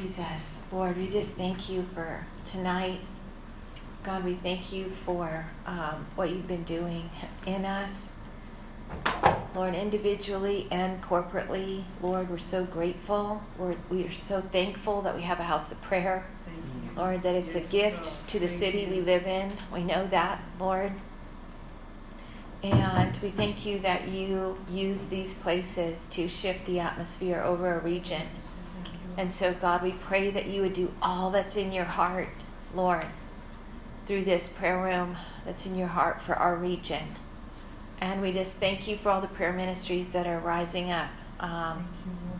Jesus, Lord, we just thank you for tonight. God, we thank you for um, what you've been doing in us. Lord, individually and corporately, Lord, we're so grateful. We're, we are so thankful that we have a house of prayer. Lord, that it's a gift to the city we live in. We know that, Lord. And we thank you that you use these places to shift the atmosphere over a region. And so, God, we pray that you would do all that's in your heart, Lord, through this prayer room that's in your heart for our region. And we just thank you for all the prayer ministries that are rising up um,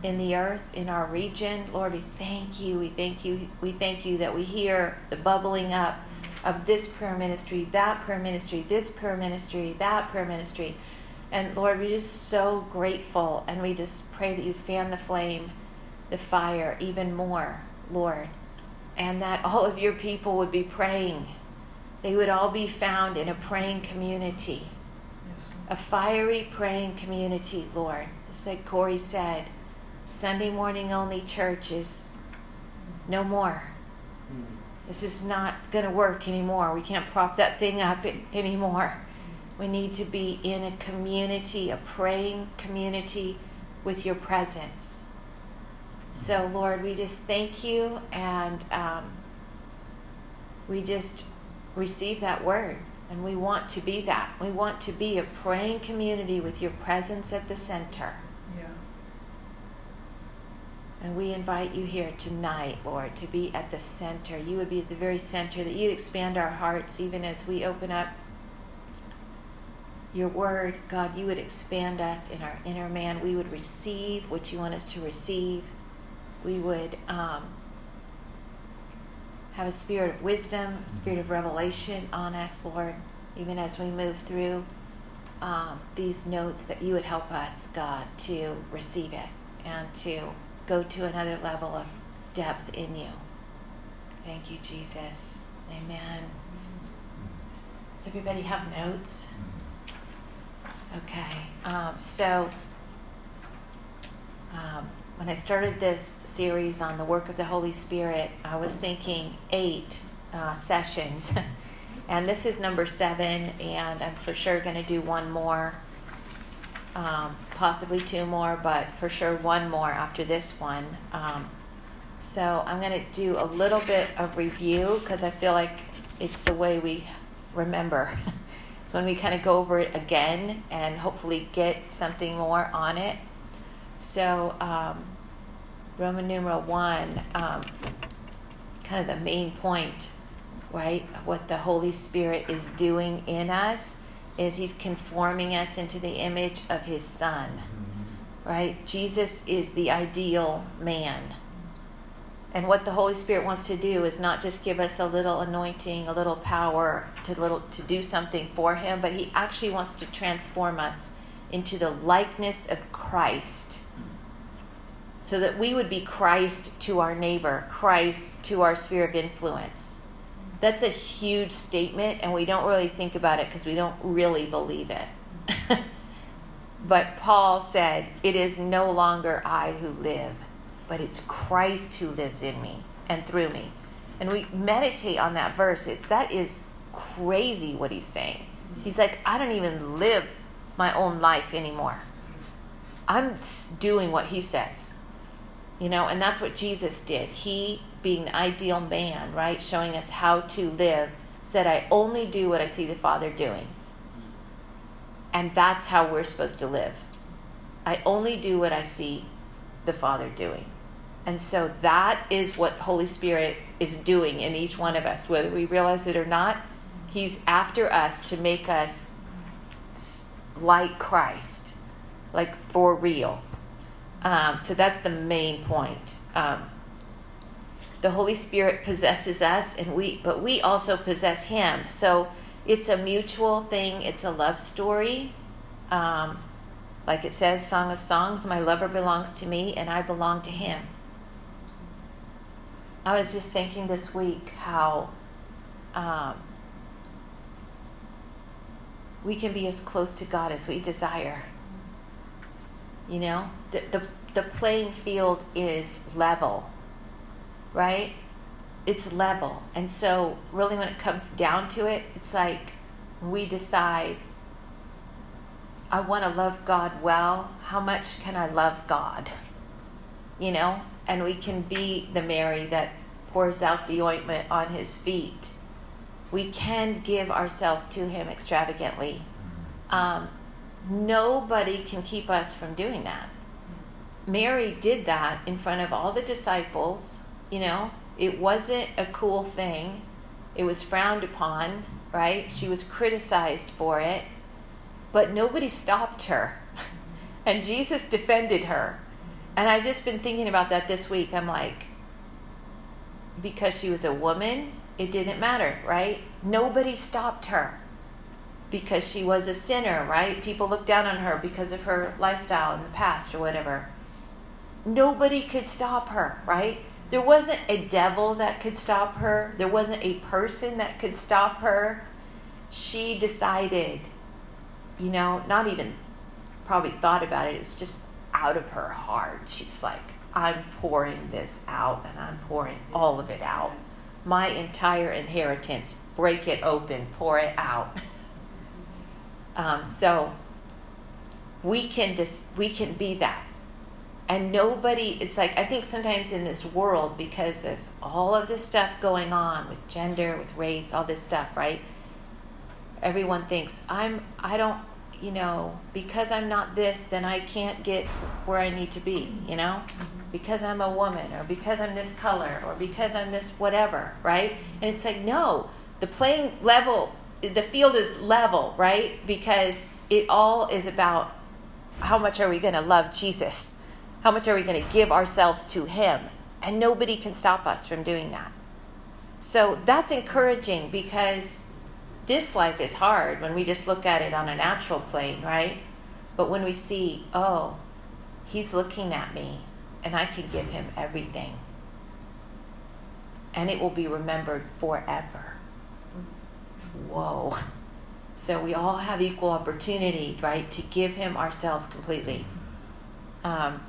in the earth, in our region. Lord, we thank you. We thank you. We thank you that we hear the bubbling up of this prayer ministry, that prayer ministry, this prayer ministry, that prayer ministry. And Lord, we're just so grateful. And we just pray that you fan the flame the fire even more, Lord, and that all of your people would be praying. They would all be found in a praying community, a fiery praying community, Lord. It's like Corey said Sunday morning only churches, no more. Hmm. This is not going to work anymore. We can't prop that thing up anymore. We need to be in a community, a praying community with your presence. So, Lord, we just thank you and um, we just receive that word. And we want to be that. We want to be a praying community with your presence at the center. Yeah. And we invite you here tonight, Lord, to be at the center. You would be at the very center, that you'd expand our hearts even as we open up your word. God, you would expand us in our inner man. We would receive what you want us to receive we would um, have a spirit of wisdom, spirit of revelation on us, Lord, even as we move through um, these notes, that you would help us, God, to receive it and to go to another level of depth in you. Thank you, Jesus. Amen. Does everybody have notes? Okay. Um, so, um, when I started this series on the work of the Holy Spirit, I was thinking eight uh, sessions. and this is number seven, and I'm for sure going to do one more, um, possibly two more, but for sure one more after this one. Um, so I'm going to do a little bit of review because I feel like it's the way we remember. it's when we kind of go over it again and hopefully get something more on it. So, um, Roman numeral one, um, kind of the main point, right? What the Holy Spirit is doing in us is He's conforming us into the image of His Son, mm-hmm. right? Jesus is the ideal man. And what the Holy Spirit wants to do is not just give us a little anointing, a little power to little to do something for him, but he actually wants to transform us into the likeness of Christ so that we would be Christ to our neighbor, Christ to our sphere of influence. That's a huge statement, and we don't really think about it because we don't really believe it. but Paul said, It is no longer I who live, but it's Christ who lives in me and through me. And we meditate on that verse. It, that is crazy what he's saying. He's like, I don't even live my own life anymore. I'm doing what he says. You know, and that's what Jesus did. He, being the ideal man, right, showing us how to live, said, I only do what I see the Father doing. And that's how we're supposed to live. I only do what I see the Father doing. And so that is what Holy Spirit is doing in each one of us, whether we realize it or not. He's after us to make us like Christ, like for real. Um, so that's the main point. Um, the Holy Spirit possesses us, and we, but we also possess Him. So it's a mutual thing. It's a love story. Um, like it says, Song of Songs, my lover belongs to me, and I belong to him. I was just thinking this week how um, we can be as close to God as we desire. You know, the, the, the playing field is level. right? It's level. And so, really, when it comes down to it, it's like we decide, I want to love God well. How much can I love God? You know? And we can be the Mary that pours out the ointment on his feet. We can give ourselves to him extravagantly. Um, nobody can keep us from doing that. Mary did that in front of all the disciples, you know, it wasn't a cool thing. It was frowned upon, right? She was criticized for it, but nobody stopped her. And Jesus defended her. And I've just been thinking about that this week. I'm like, because she was a woman, it didn't matter, right? Nobody stopped her because she was a sinner, right? People looked down on her because of her lifestyle in the past or whatever. Nobody could stop her, right? There wasn't a devil that could stop her, there wasn't a person that could stop her. She decided, you know, not even probably thought about it, it was just out of her heart. She's like, I'm pouring this out and I'm pouring all of it out. My entire inheritance, break it open, pour it out. um, so we can just we can be that. And nobody it's like i think sometimes in this world because of all of this stuff going on with gender with race all this stuff right? Everyone thinks i'm i don't you know because i'm not this then i can't get where i need to be you know? Mm-hmm. because i'm a woman or because i'm this color or because i'm this whatever right? And it's like no the playing level the field is level right because it all is about how much are we going to love jesus how much are we going to give ourselves to Him? And nobody can stop us from doing that. So that's encouraging because this life is hard when we just look at it on a natural plane, right? But when we see, oh, He's looking at me and I can give Him everything, and it will be remembered forever. Whoa. So we all have equal opportunity, right, to give Him ourselves completely. Um,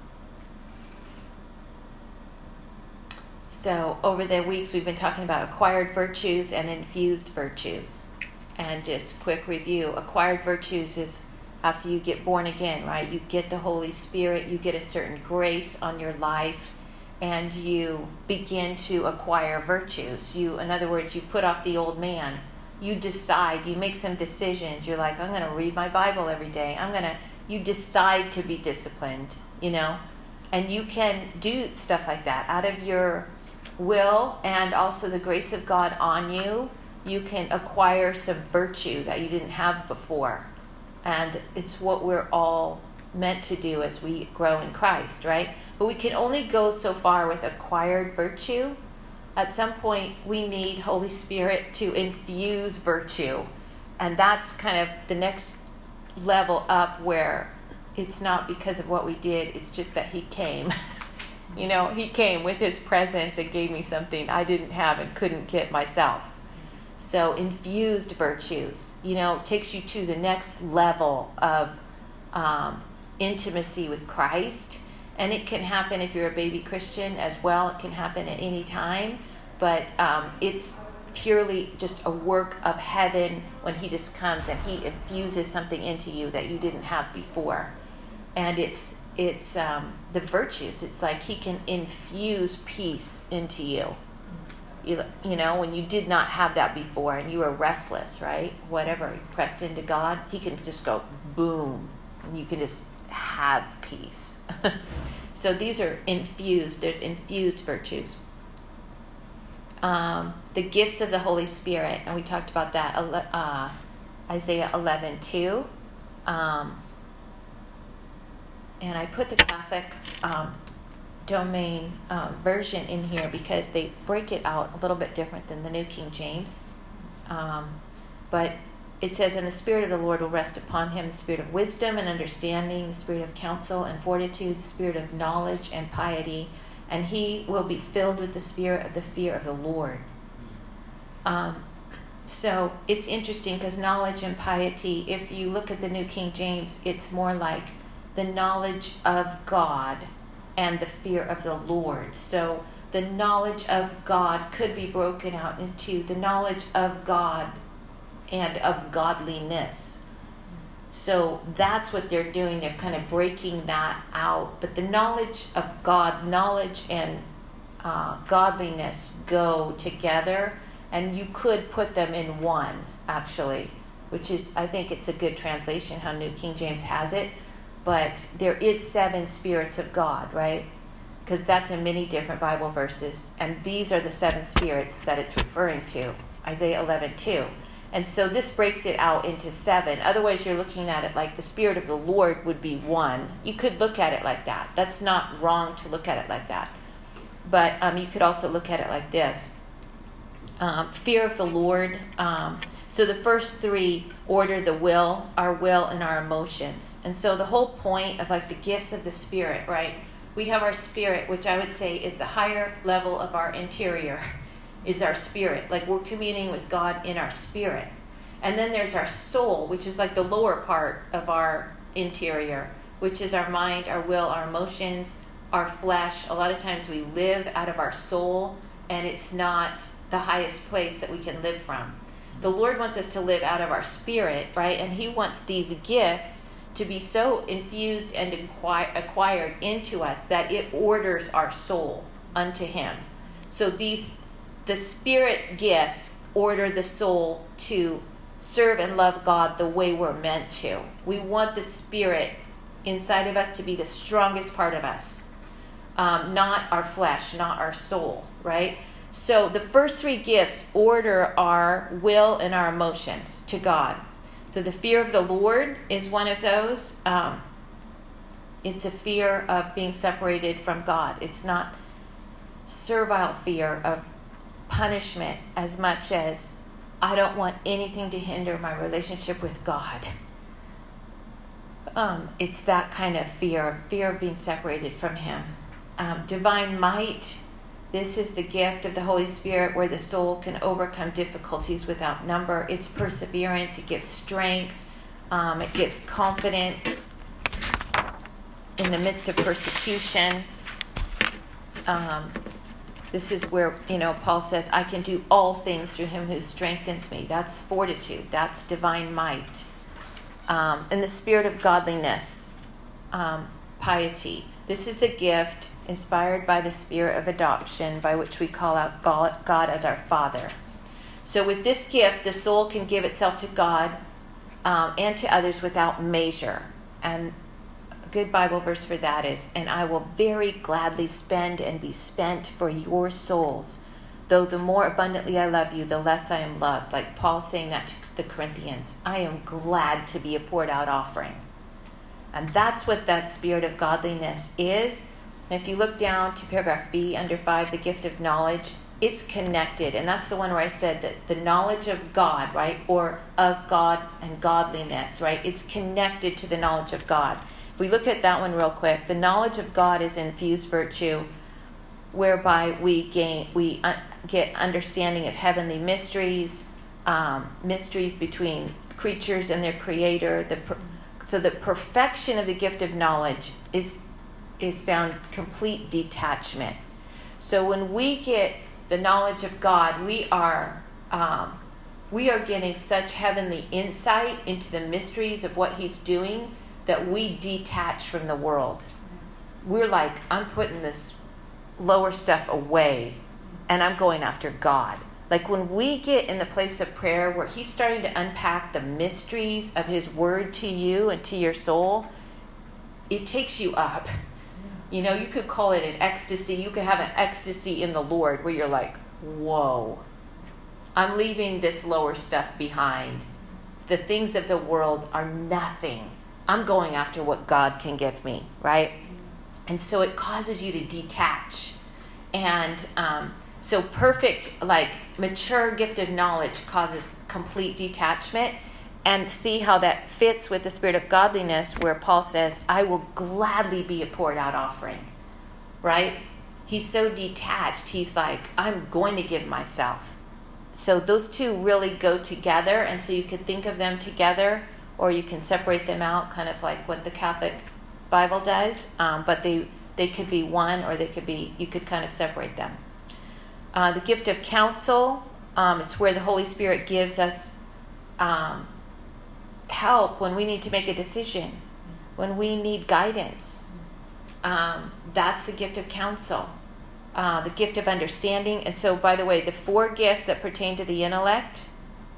So, over the weeks, we've been talking about acquired virtues and infused virtues. And just quick review acquired virtues is after you get born again, right? You get the Holy Spirit, you get a certain grace on your life, and you begin to acquire virtues. You, in other words, you put off the old man. You decide, you make some decisions. You're like, I'm going to read my Bible every day. I'm going to, you decide to be disciplined, you know? And you can do stuff like that out of your will and also the grace of God on you, you can acquire some virtue that you didn't have before. And it's what we're all meant to do as we grow in Christ, right? But we can only go so far with acquired virtue. At some point, we need Holy Spirit to infuse virtue. And that's kind of the next level up where it's not because of what we did, it's just that He came. You know, he came with his presence and gave me something I didn't have and couldn't get myself. So, infused virtues, you know, takes you to the next level of um, intimacy with Christ. And it can happen if you're a baby Christian as well, it can happen at any time. But um, it's purely just a work of heaven when He just comes and He infuses something into you that you didn't have before. And it's it's um, the virtues. It's like He can infuse peace into you. you. You know, when you did not have that before and you were restless, right? Whatever, pressed into God, He can just go boom, and you can just have peace. so these are infused. There's infused virtues. Um, the gifts of the Holy Spirit, and we talked about that. Uh, Isaiah 11 2. Um, and I put the Catholic um, domain um, version in here because they break it out a little bit different than the New King James. Um, but it says, And the Spirit of the Lord will rest upon him the Spirit of wisdom and understanding, the Spirit of counsel and fortitude, the Spirit of knowledge and piety, and he will be filled with the Spirit of the fear of the Lord. Um, so it's interesting because knowledge and piety, if you look at the New King James, it's more like the knowledge of God and the fear of the Lord. So the knowledge of God could be broken out into the knowledge of God and of godliness. So that's what they're doing. They're kind of breaking that out. But the knowledge of God, knowledge and uh, godliness go together, and you could put them in one, actually, which is, I think it's a good translation how New King James has it. But there is seven spirits of God, right? Because that's in many different Bible verses. And these are the seven spirits that it's referring to. Isaiah 11, 2. And so this breaks it out into seven. Otherwise, you're looking at it like the Spirit of the Lord would be one. You could look at it like that. That's not wrong to look at it like that. But um, you could also look at it like this um, fear of the Lord. Um, so the first three order the will, our will, and our emotions. And so the whole point of like the gifts of the Spirit, right? We have our spirit, which I would say is the higher level of our interior is our spirit. Like we're communing with God in our spirit. And then there's our soul, which is like the lower part of our interior, which is our mind, our will, our emotions, our flesh. A lot of times we live out of our soul, and it's not the highest place that we can live from. The Lord wants us to live out of our spirit, right? And He wants these gifts to be so infused and acquired into us that it orders our soul unto Him. So these the spirit gifts order the soul to serve and love God the way we're meant to. We want the spirit inside of us to be the strongest part of us, um, not our flesh, not our soul, right? So the first three gifts order our will and our emotions to God. So the fear of the Lord is one of those. Um, it's a fear of being separated from God. It's not servile fear of punishment as much as I don't want anything to hinder my relationship with God. Um, it's that kind of fear, fear of being separated from Him. Um, divine might, this is the gift of the Holy Spirit where the soul can overcome difficulties without number. It's perseverance, it gives strength, um, it gives confidence in the midst of persecution. This is where, you know, Paul says, I can do all things through him who strengthens me. That's fortitude, that's divine might. Um, and the spirit of godliness, um, piety. This is the gift inspired by the spirit of adoption by which we call out God as our Father. So, with this gift, the soul can give itself to God um, and to others without measure. And good Bible verse for that is, and I will very gladly spend and be spent for your souls. Though the more abundantly I love you, the less I am loved. Like Paul saying that to the Corinthians. I am glad to be a poured out offering. And that's what that spirit of godliness is. And if you look down to paragraph B under 5, the gift of knowledge, it's connected. And that's the one where I said that the knowledge of God, right? Or of God and godliness, right? It's connected to the knowledge of God. If we look at that one real quick, the knowledge of God is infused virtue, whereby we gain we get understanding of heavenly mysteries, um, mysteries between creatures and their Creator. The so the perfection of the gift of knowledge is is found complete detachment. So when we get the knowledge of God, we are um, we are getting such heavenly insight into the mysteries of what He's doing that we detach from the world. We're like, I'm putting this lower stuff away and I'm going after God. Like when we get in the place of prayer where He's starting to unpack the mysteries of His Word to you and to your soul, it takes you up. You know, you could call it an ecstasy. You could have an ecstasy in the Lord where you're like, whoa, I'm leaving this lower stuff behind. The things of the world are nothing I'm going after what God can give me, right? And so it causes you to detach. And um, so, perfect, like mature gift of knowledge causes complete detachment. And see how that fits with the spirit of godliness, where Paul says, I will gladly be a poured out offering, right? He's so detached. He's like, I'm going to give myself. So, those two really go together. And so, you could think of them together or you can separate them out, kind of like what the Catholic Bible does. Um, but they They could be one, or they could be. You could kind of separate them. Uh, the gift of counsel. Um, it's where the Holy Spirit gives us um, help when we need to make a decision, when we need guidance. Um, that's the gift of counsel, uh, the gift of understanding. And so, by the way, the four gifts that pertain to the intellect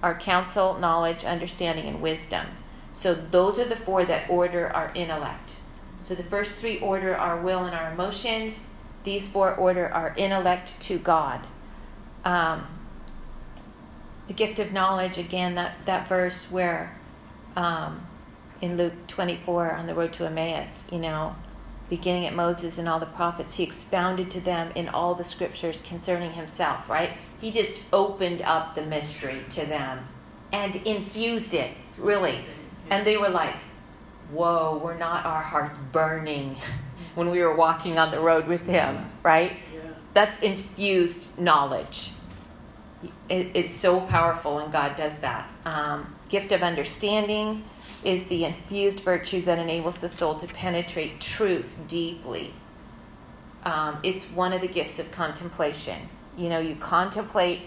are counsel, knowledge, understanding, and wisdom. So, those are the four that order our intellect. So, the first three order our will and our emotions, these four order our intellect to God. Um, the gift of knowledge, again, that, that verse where um, in Luke 24 on the road to Emmaus, you know, beginning at Moses and all the prophets, he expounded to them in all the scriptures concerning himself, right? He just opened up the mystery to them and infused it, really. And they were like, whoa, were not our hearts burning when we were walking on the road with him, right? That's infused knowledge. It, it's so powerful when God does that. Um, gift of understanding is the infused virtue that enables the soul to penetrate truth deeply. Um, it's one of the gifts of contemplation. You know, you contemplate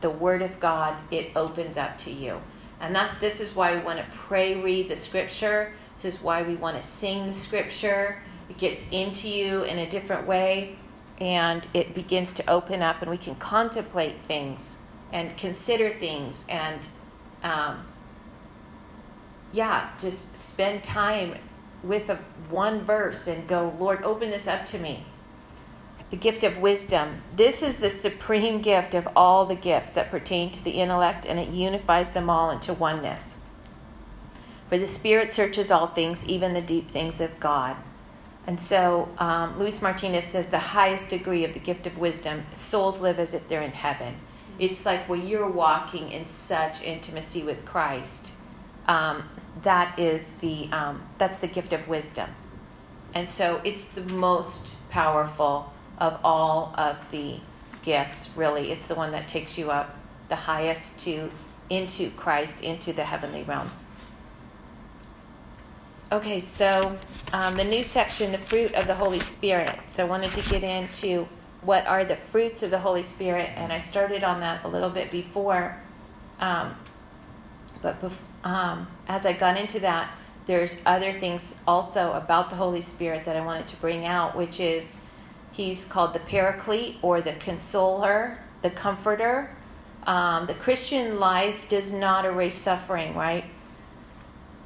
the Word of God, it opens up to you. And that, this is why we want to pray, read the Scripture. This is why we want to sing the Scripture. It gets into you in a different way, and it begins to open up, and we can contemplate things and consider things and um, yeah, just spend time with a one verse and go, Lord, open this up to me. The gift of wisdom. This is the supreme gift of all the gifts that pertain to the intellect, and it unifies them all into oneness. For the Spirit searches all things, even the deep things of God. And so um, Luis Martinez says the highest degree of the gift of wisdom, souls live as if they're in heaven. It's like when you're walking in such intimacy with Christ. Um, that is the um, that's the gift of wisdom and so it's the most powerful of all of the gifts really. It's the one that takes you up the highest to into christ into the heavenly realms. Okay so um, the new section the fruit of the holy spirit. So i wanted to get into what are the fruits of the holy spirit and i started on that a little bit before um, but bef- um, as I got into that, there's other things also about the Holy Spirit that I wanted to bring out, which is he's called the Paraclete or the Consoler, the Comforter. Um, the Christian life does not erase suffering, right?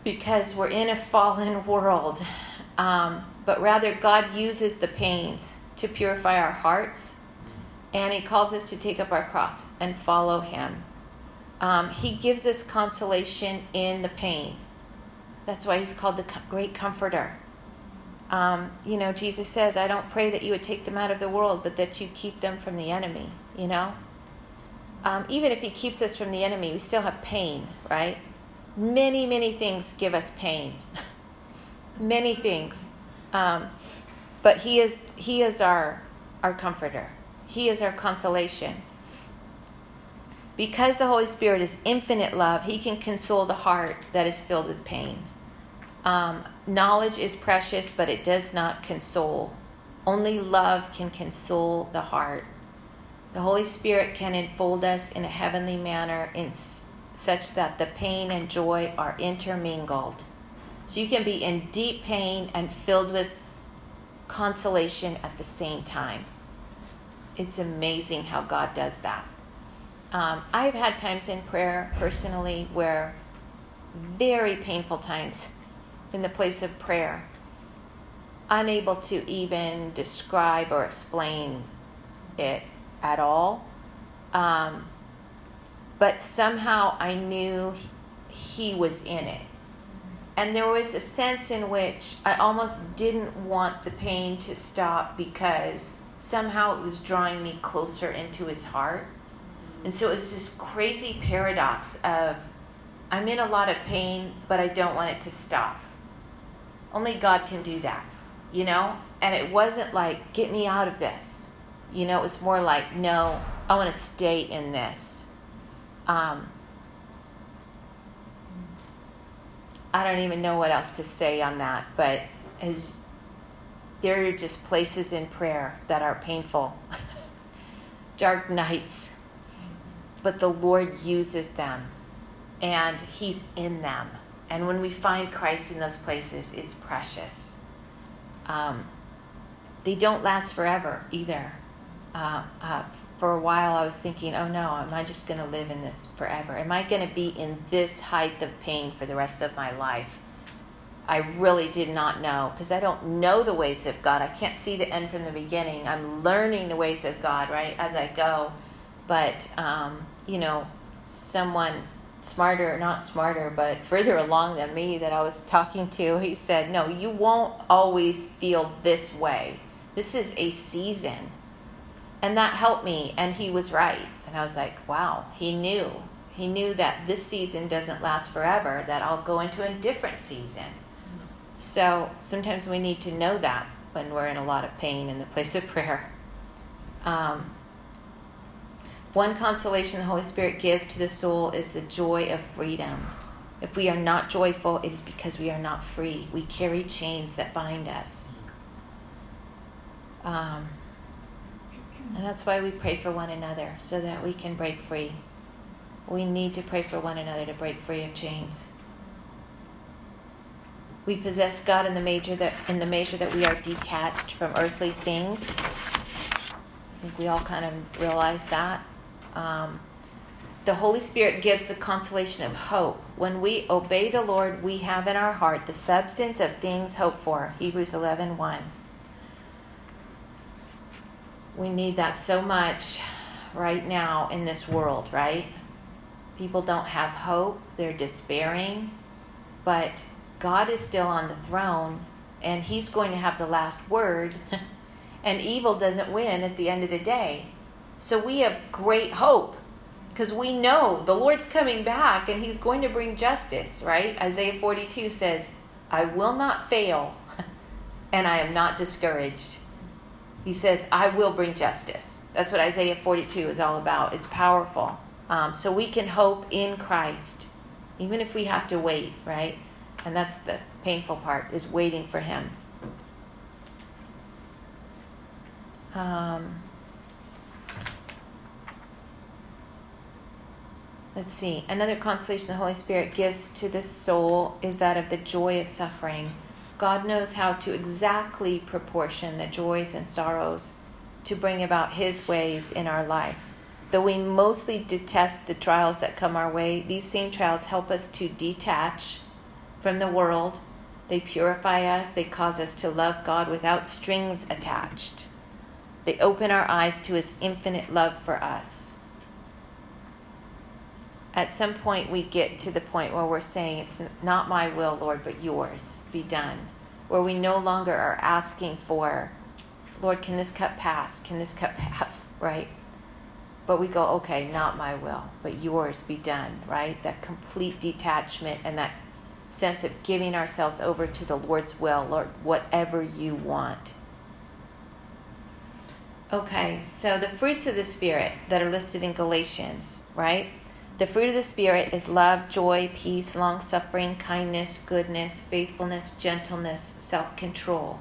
Because we're in a fallen world. Um, but rather, God uses the pains to purify our hearts, and He calls us to take up our cross and follow Him. Um, he gives us consolation in the pain. That's why he's called the great comforter. Um, you know, Jesus says, I don't pray that you would take them out of the world, but that you keep them from the enemy, you know? Um, even if he keeps us from the enemy, we still have pain, right? Many, many things give us pain. many things. Um, but he is, he is our, our comforter, he is our consolation. Because the Holy Spirit is infinite love, He can console the heart that is filled with pain. Um, knowledge is precious, but it does not console. Only love can console the heart. The Holy Spirit can enfold us in a heavenly manner in s- such that the pain and joy are intermingled. So you can be in deep pain and filled with consolation at the same time. It's amazing how God does that. Um, I've had times in prayer personally where very painful times in the place of prayer, unable to even describe or explain it at all. Um, but somehow I knew he was in it. And there was a sense in which I almost didn't want the pain to stop because somehow it was drawing me closer into his heart. And so it's this crazy paradox of I'm in a lot of pain, but I don't want it to stop. Only God can do that, you know? And it wasn't like, get me out of this. You know, it was more like, no, I want to stay in this. Um, I don't even know what else to say on that, but as there are just places in prayer that are painful, dark nights, but the Lord uses them and He's in them. And when we find Christ in those places, it's precious. Um, they don't last forever either. Uh, uh, for a while, I was thinking, oh no, am I just going to live in this forever? Am I going to be in this height of pain for the rest of my life? I really did not know because I don't know the ways of God. I can't see the end from the beginning. I'm learning the ways of God, right, as I go. But, um, you know, someone smarter, not smarter, but further along than me that I was talking to, he said, No, you won't always feel this way. This is a season. And that helped me. And he was right. And I was like, Wow, he knew. He knew that this season doesn't last forever, that I'll go into a different season. So sometimes we need to know that when we're in a lot of pain in the place of prayer. Um, one consolation the Holy Spirit gives to the soul is the joy of freedom. If we are not joyful, it is because we are not free. We carry chains that bind us. Um, and that's why we pray for one another, so that we can break free. We need to pray for one another to break free of chains. We possess God in the measure that in the measure that we are detached from earthly things. I think we all kind of realize that. Um, the Holy Spirit gives the consolation of hope. When we obey the Lord, we have in our heart the substance of things hoped for. Hebrews 11 1. We need that so much right now in this world, right? People don't have hope, they're despairing, but God is still on the throne and He's going to have the last word, and evil doesn't win at the end of the day. So we have great hope because we know the Lord's coming back and he's going to bring justice, right? Isaiah 42 says, I will not fail and I am not discouraged. He says, I will bring justice. That's what Isaiah 42 is all about. It's powerful. Um, so we can hope in Christ, even if we have to wait, right? And that's the painful part, is waiting for him. Um, Let's see. Another consolation the Holy Spirit gives to the soul is that of the joy of suffering. God knows how to exactly proportion the joys and sorrows to bring about His ways in our life. Though we mostly detest the trials that come our way, these same trials help us to detach from the world. They purify us, they cause us to love God without strings attached. They open our eyes to His infinite love for us at some point we get to the point where we're saying, It's not my will, Lord, but yours be done. Where we no longer are asking for, Lord, can this cup pass? Can this cup pass? Right? But we go, okay, not my will, but yours be done, right? That complete detachment and that sense of giving ourselves over to the Lord's will, Lord, whatever you want. Okay, so the fruits of the Spirit that are listed in Galatians, right? The fruit of the Spirit is love, joy, peace, long suffering, kindness, goodness, faithfulness, gentleness, self control.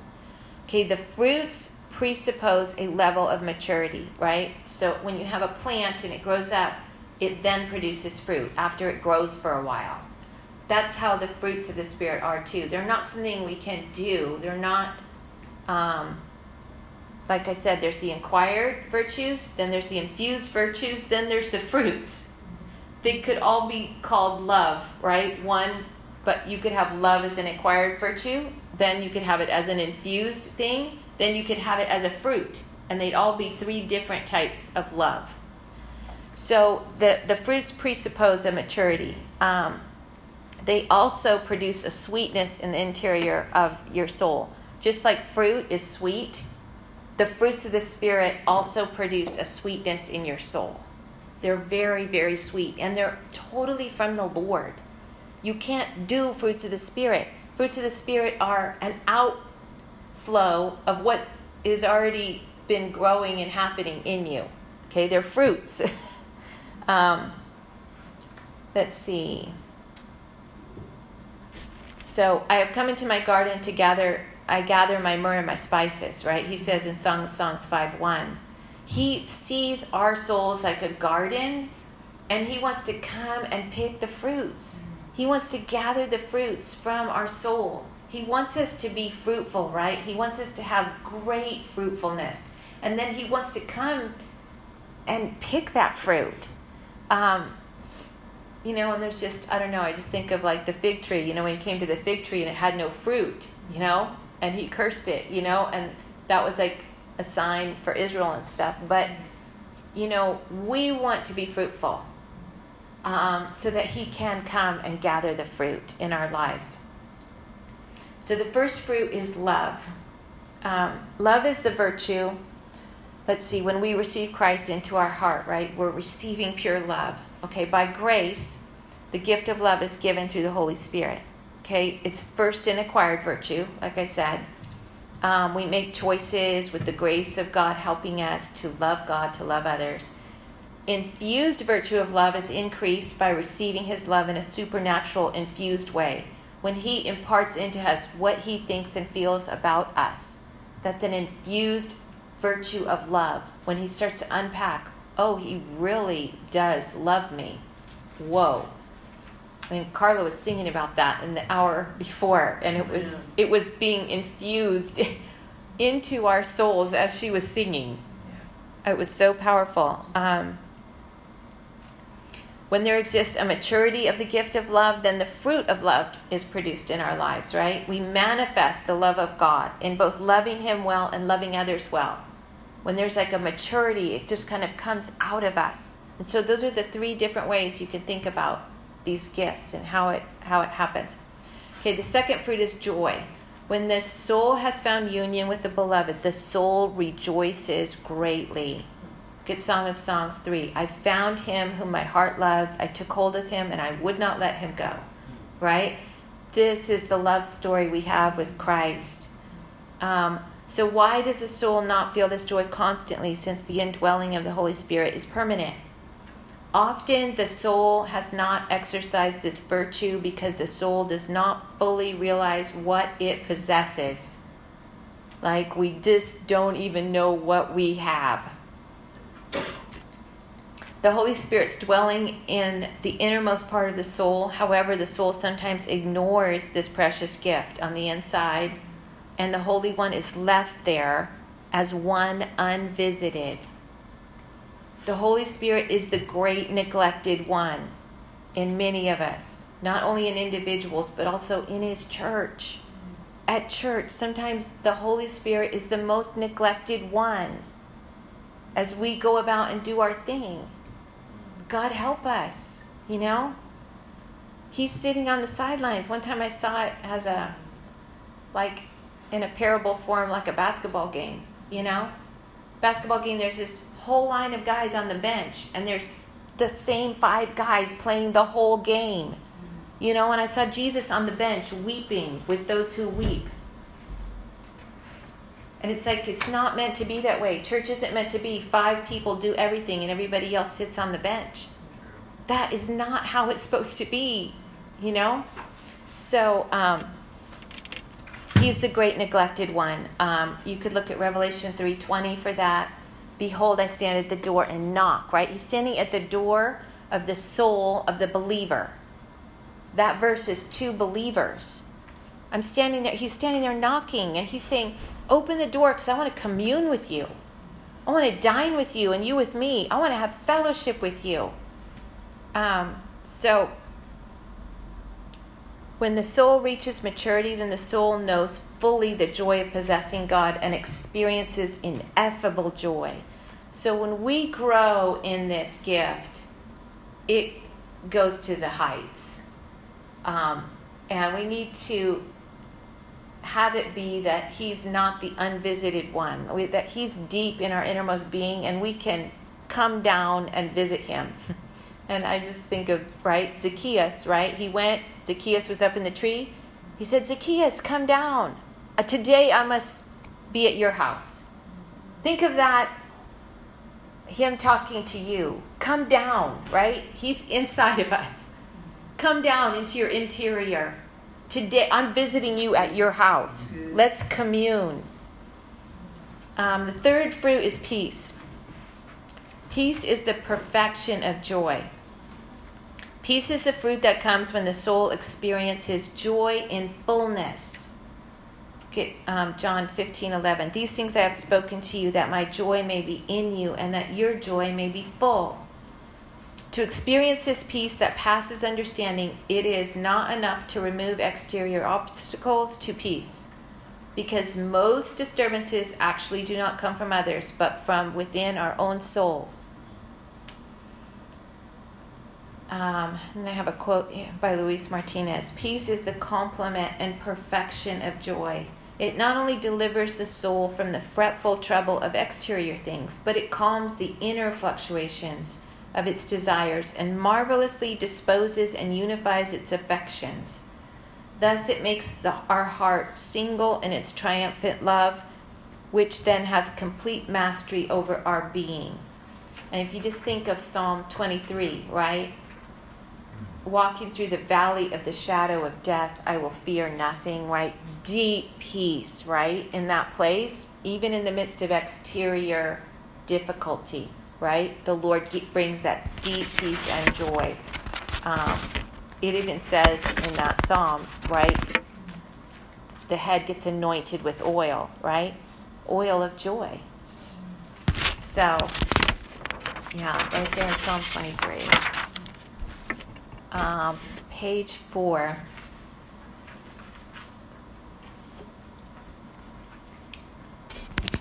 Okay, the fruits presuppose a level of maturity, right? So when you have a plant and it grows up, it then produces fruit after it grows for a while. That's how the fruits of the Spirit are too. They're not something we can do, they're not. Um, like I said, there's the acquired virtues, then there's the infused virtues, then there's the fruits they could all be called love, right? One, but you could have love as an acquired virtue, then you could have it as an infused thing, then you could have it as a fruit, and they'd all be three different types of love. So the, the fruits presuppose a maturity. Um, they also produce a sweetness in the interior of your soul. Just like fruit is sweet, the fruits of the Spirit also produce a sweetness in your soul. They're very, very sweet, and they're totally from the Lord. You can't do fruits of the Spirit. Fruits of the Spirit are an outflow of what is already been growing and happening in you. Okay, they're fruits. um, let's see. So I have come into my garden to gather I gather my myrrh and my spices, right? He says in Song of Songs 5 1. He sees our souls like a garden and he wants to come and pick the fruits. He wants to gather the fruits from our soul. He wants us to be fruitful, right? He wants us to have great fruitfulness. And then he wants to come and pick that fruit. Um, you know, and there's just, I don't know, I just think of like the fig tree, you know, when he came to the fig tree and it had no fruit, you know, and he cursed it, you know, and that was like a sign for Israel and stuff. But, you know, we want to be fruitful um, so that he can come and gather the fruit in our lives. So the first fruit is love. Um, love is the virtue. Let's see, when we receive Christ into our heart, right, we're receiving pure love. Okay, by grace, the gift of love is given through the Holy Spirit. Okay, it's first an acquired virtue, like I said. Um, we make choices with the grace of God helping us to love God, to love others. Infused virtue of love is increased by receiving His love in a supernatural, infused way. When He imparts into us what He thinks and feels about us, that's an infused virtue of love. When He starts to unpack, oh, He really does love me. Whoa. I mean, Carla was singing about that in the hour before, and it was it was being infused into our souls as she was singing. It was so powerful. Um, when there exists a maturity of the gift of love, then the fruit of love is produced in our lives, right? We manifest the love of God in both loving Him well and loving others well. When there's like a maturity, it just kind of comes out of us. And so those are the three different ways you can think about these gifts and how it how it happens. Okay, the second fruit is joy. When the soul has found union with the beloved, the soul rejoices greatly. Good Song of Songs 3. I found him whom my heart loves. I took hold of him and I would not let him go. Right? This is the love story we have with Christ. Um, so, why does the soul not feel this joy constantly since the indwelling of the Holy Spirit is permanent? Often the soul has not exercised this virtue because the soul does not fully realize what it possesses. Like we just don't even know what we have the Holy Spirit's dwelling in the innermost part of the soul. However, the soul sometimes ignores this precious gift on the inside, and the Holy One is left there as one unvisited. The Holy Spirit is the great neglected one in many of us, not only in individuals, but also in His church. At church, sometimes the Holy Spirit is the most neglected one as we go about and do our thing. God help us, you know? He's sitting on the sidelines. One time I saw it as a, like, in a parable form, like a basketball game, you know? Basketball game, there's this whole line of guys on the bench, and there's the same five guys playing the whole game. You know, and I saw Jesus on the bench weeping with those who weep. And it's like it's not meant to be that way. Church isn't meant to be five people do everything and everybody else sits on the bench. That is not how it's supposed to be, you know? So, um, he's the great neglected one. Um, you could look at Revelation 3:20 for that. Behold, I stand at the door and knock, right? He's standing at the door of the soul of the believer. That verse is two believers. I'm standing there, he's standing there knocking, and he's saying, Open the door because I want to commune with you. I want to dine with you and you with me. I want to have fellowship with you. Um, so, when the soul reaches maturity, then the soul knows fully the joy of possessing God and experiences ineffable joy. So, when we grow in this gift, it goes to the heights. Um, and we need to have it be that he's not the unvisited one, we, that he's deep in our innermost being and we can come down and visit him. and I just think of, right, Zacchaeus, right? He went, Zacchaeus was up in the tree. He said, Zacchaeus, come down. Uh, today I must be at your house. Think of that, him talking to you. Come down, right? He's inside of us. Come down into your interior Today, I'm visiting you at your house. Let's commune. Um, the third fruit is peace. Peace is the perfection of joy. Peace is the fruit that comes when the soul experiences joy in fullness. Get, um, John 15, 11. These things I have spoken to you that my joy may be in you and that your joy may be full. To experience this peace that passes understanding, it is not enough to remove exterior obstacles to peace because most disturbances actually do not come from others, but from within our own souls. Um, and I have a quote by Luis Martinez Peace is the complement and perfection of joy. It not only delivers the soul from the fretful trouble of exterior things, but it calms the inner fluctuations of its desires and marvelously disposes and unifies its affections. Thus, it makes the, our heart single in its triumphant love, which then has complete mastery over our being. And if you just think of Psalm 23, right? Walking through the valley of the shadow of death, I will fear nothing, right? Deep peace, right? In that place, even in the midst of exterior difficulty, right? The Lord brings that deep peace and joy. Um, it even says in that psalm, right? The head gets anointed with oil, right? Oil of joy. So, yeah, right there in Psalm 23. Um, page 4.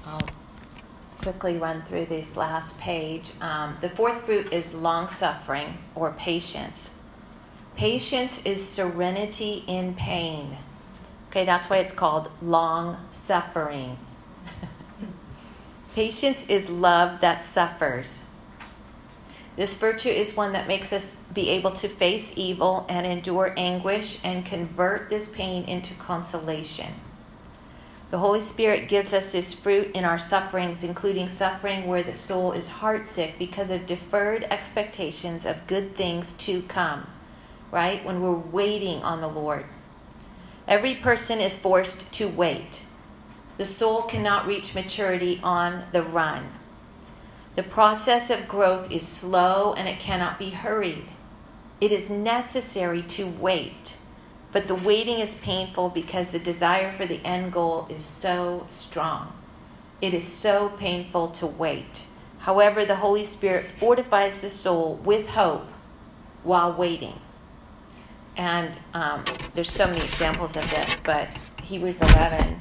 I'll quickly run through this last page. Um, the fourth fruit is long suffering or patience. Patience is serenity in pain. Okay, that's why it's called long suffering. Patience is love that suffers. This virtue is one that makes us be able to face evil and endure anguish and convert this pain into consolation. The Holy Spirit gives us this fruit in our sufferings, including suffering where the soul is heartsick because of deferred expectations of good things to come right? When we're waiting on the Lord. Every person is forced to wait. The soul cannot reach maturity on the run. The process of growth is slow and it cannot be hurried. It is necessary to wait, but the waiting is painful because the desire for the end goal is so strong. It is so painful to wait. However, the Holy Spirit fortifies the soul with hope while waiting. And um, there's so many examples of this, but Hebrews 11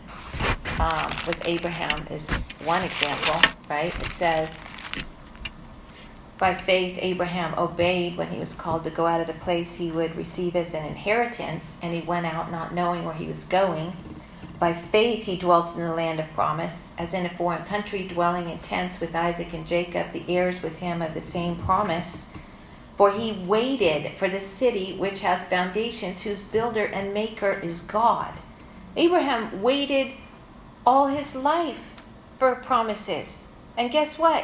um, with Abraham is one example, right? It says, by faith, Abraham obeyed when he was called to go out of the place he would receive as an inheritance, and he went out not knowing where he was going. By faith, he dwelt in the land of promise, as in a foreign country, dwelling in tents with Isaac and Jacob, the heirs with him of the same promise. For he waited for the city which has foundations, whose builder and maker is God. Abraham waited all his life for promises. And guess what?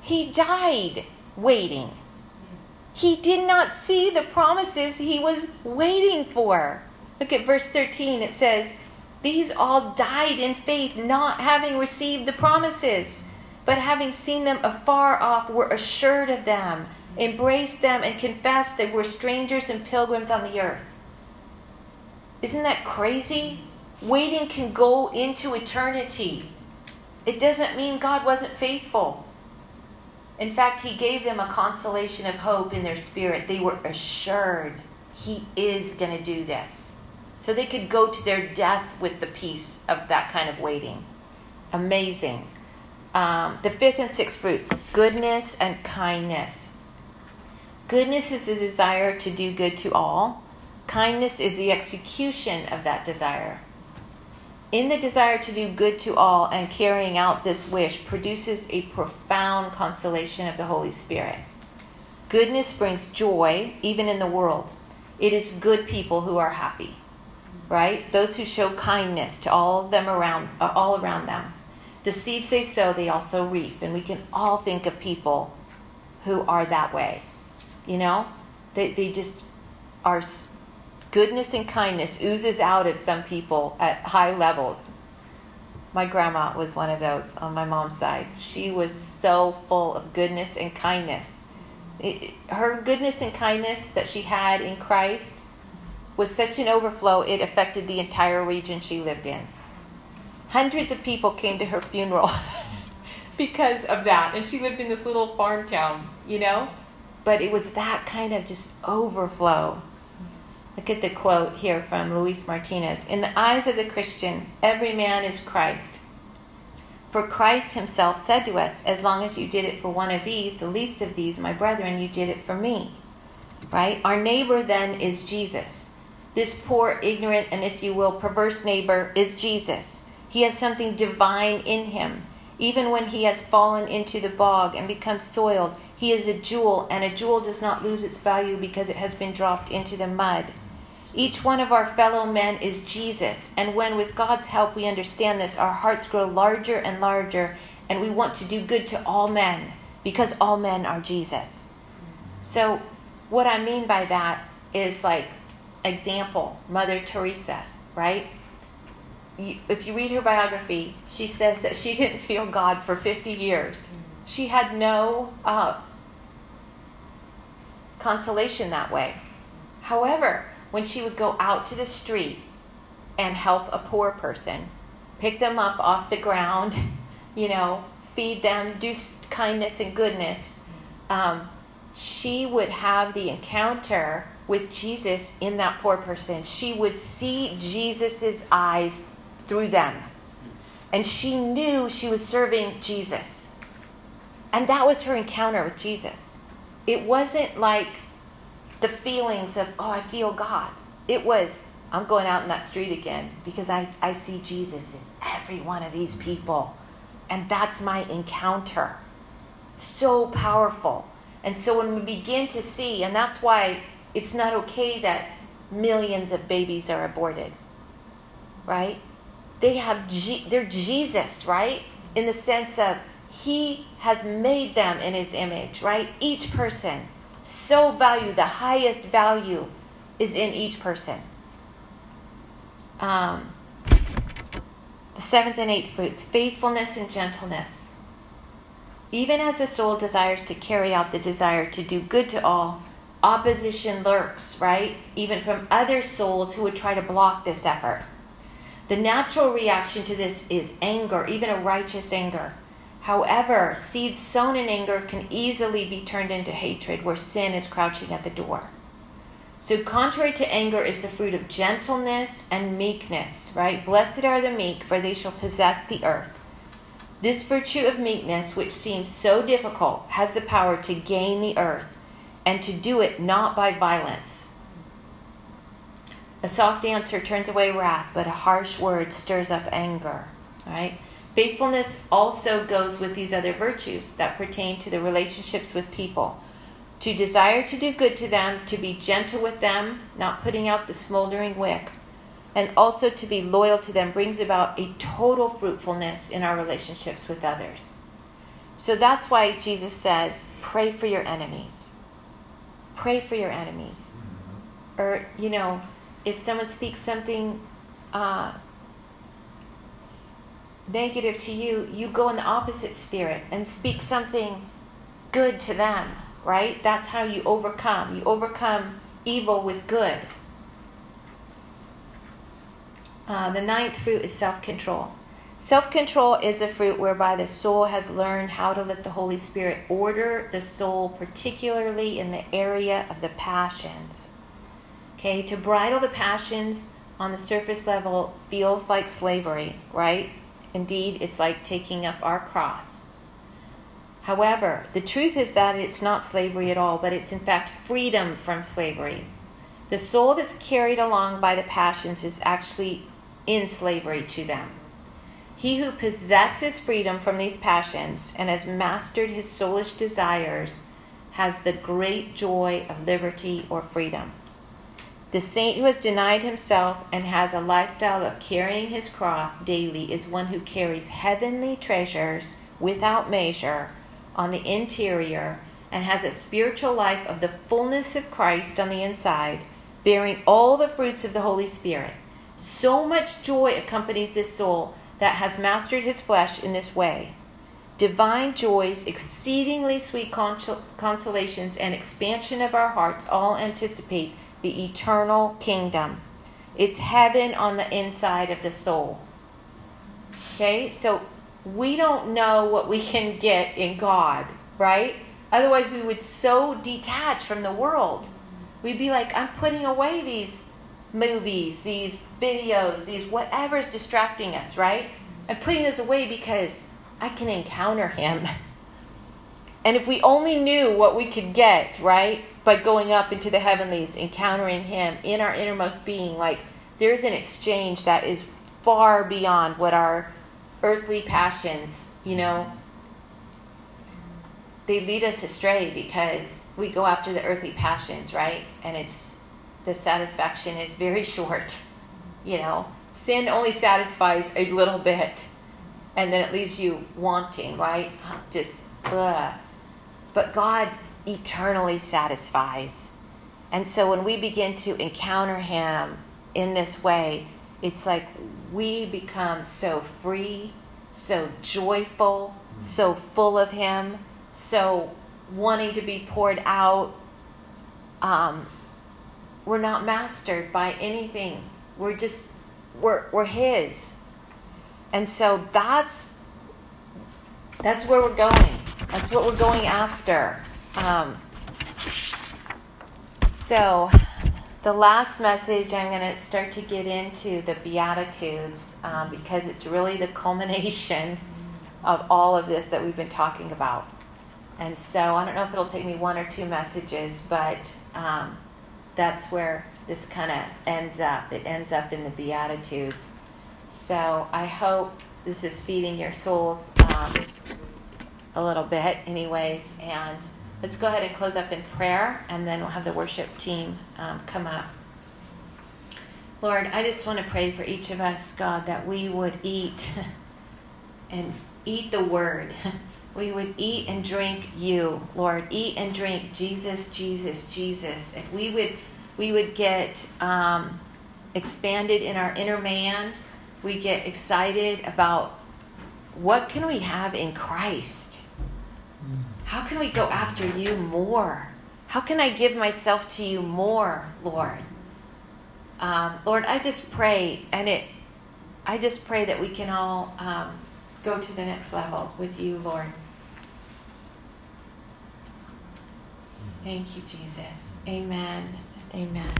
He died waiting. He did not see the promises he was waiting for. Look at verse 13. It says, These all died in faith, not having received the promises, but having seen them afar off, were assured of them embraced them, and confessed they were strangers and pilgrims on the earth. Isn't that crazy? Waiting can go into eternity. It doesn't mean God wasn't faithful. In fact, He gave them a consolation of hope in their spirit. They were assured He is going to do this. So they could go to their death with the peace of that kind of waiting. Amazing. Um, the fifth and sixth fruits goodness and kindness. Goodness is the desire to do good to all. Kindness is the execution of that desire. In the desire to do good to all and carrying out this wish produces a profound consolation of the Holy Spirit. Goodness brings joy even in the world. It is good people who are happy, right? Those who show kindness to all of them around, uh, all around them. The seeds they sow, they also reap, and we can all think of people who are that way. You know, they, they just are goodness and kindness oozes out of some people at high levels. My grandma was one of those on my mom's side. She was so full of goodness and kindness. It, her goodness and kindness that she had in Christ was such an overflow, it affected the entire region she lived in. Hundreds of people came to her funeral because of that. And she lived in this little farm town, you know? But it was that kind of just overflow. Look at the quote here from Luis Martinez. In the eyes of the Christian, every man is Christ. For Christ himself said to us, As long as you did it for one of these, the least of these, my brethren, you did it for me. Right? Our neighbor then is Jesus. This poor, ignorant, and if you will, perverse neighbor is Jesus. He has something divine in him. Even when he has fallen into the bog and become soiled, he is a jewel, and a jewel does not lose its value because it has been dropped into the mud. Each one of our fellow men is Jesus, and when with God's help we understand this, our hearts grow larger and larger, and we want to do good to all men because all men are Jesus. So, what I mean by that is like, example, Mother Teresa, right? If you read her biography, she says that she didn't feel God for 50 years. She had no uh, consolation that way. However, when she would go out to the street and help a poor person, pick them up off the ground, you know, feed them, do kindness and goodness, um, she would have the encounter with Jesus in that poor person. She would see Jesus' eyes through them. And she knew she was serving Jesus. And that was her encounter with Jesus. It wasn't like the feelings of, oh, I feel God. It was, I'm going out in that street again because I, I see Jesus in every one of these people. And that's my encounter. So powerful. And so when we begin to see, and that's why it's not okay that millions of babies are aborted, right? They have, G- they're Jesus, right? In the sense of he has made them in his image, right? Each person so value, the highest value is in each person. Um, the seventh and eighth fruits faithfulness and gentleness. Even as the soul desires to carry out the desire to do good to all, opposition lurks, right? Even from other souls who would try to block this effort. The natural reaction to this is anger, even a righteous anger. However, seeds sown in anger can easily be turned into hatred where sin is crouching at the door. So, contrary to anger is the fruit of gentleness and meekness, right? Blessed are the meek, for they shall possess the earth. This virtue of meekness, which seems so difficult, has the power to gain the earth and to do it not by violence. A soft answer turns away wrath, but a harsh word stirs up anger, right? Faithfulness also goes with these other virtues that pertain to the relationships with people. To desire to do good to them, to be gentle with them, not putting out the smoldering wick, and also to be loyal to them brings about a total fruitfulness in our relationships with others. So that's why Jesus says, pray for your enemies. Pray for your enemies. Or, you know, if someone speaks something uh, negative to you, you go in the opposite spirit and speak something good to them, right? That's how you overcome. You overcome evil with good. Uh, the ninth fruit is self control. Self control is a fruit whereby the soul has learned how to let the Holy Spirit order the soul, particularly in the area of the passions. Okay, to bridle the passions on the surface level feels like slavery, right? Indeed, it's like taking up our cross. However, the truth is that it's not slavery at all, but it's in fact freedom from slavery. The soul that's carried along by the passions is actually in slavery to them. He who possesses freedom from these passions and has mastered his soulish desires has the great joy of liberty or freedom. The saint who has denied himself and has a lifestyle of carrying his cross daily is one who carries heavenly treasures without measure on the interior and has a spiritual life of the fullness of Christ on the inside, bearing all the fruits of the Holy Spirit. So much joy accompanies this soul that has mastered his flesh in this way. Divine joys, exceedingly sweet consolations, and expansion of our hearts all anticipate the eternal kingdom. It's heaven on the inside of the soul. Okay, so we don't know what we can get in God, right? Otherwise, we would so detach from the world. We'd be like, I'm putting away these movies, these videos, these whatever's distracting us, right? I'm putting this away because I can encounter Him. And if we only knew what we could get, right, by going up into the heavenlies, encountering Him in our innermost being, like there's an exchange that is far beyond what our earthly passions, you know, they lead us astray because we go after the earthly passions, right? And it's the satisfaction is very short. You know, sin only satisfies a little bit, and then it leaves you wanting, right? Just ugh. But God eternally satisfies. And so when we begin to encounter Him in this way, it's like we become so free, so joyful, so full of Him, so wanting to be poured out. Um, we're not mastered by anything. We're just we're we're His, and so that's that's where we're going. That's what we're going after. Um, so the last message, I'm going to start to get into the Beatitudes um, because it's really the culmination of all of this that we've been talking about. And so I don't know if it'll take me one or two messages, but um, that's where this kind of ends up. It ends up in the Beatitudes. So I hope this is feeding your souls um, a little bit, anyways. And Let's go ahead and close up in prayer, and then we'll have the worship team um, come up. Lord, I just want to pray for each of us, God, that we would eat and eat the word. We would eat and drink you, Lord. Eat and drink Jesus, Jesus, Jesus. And we would we would get um, expanded in our inner man. We get excited about what can we have in Christ how can we go after you more? How can I give myself to you more, Lord? Um, Lord, I just pray, and it, I just pray that we can all um, go to the next level with you, Lord. Thank you, Jesus. Amen. Amen.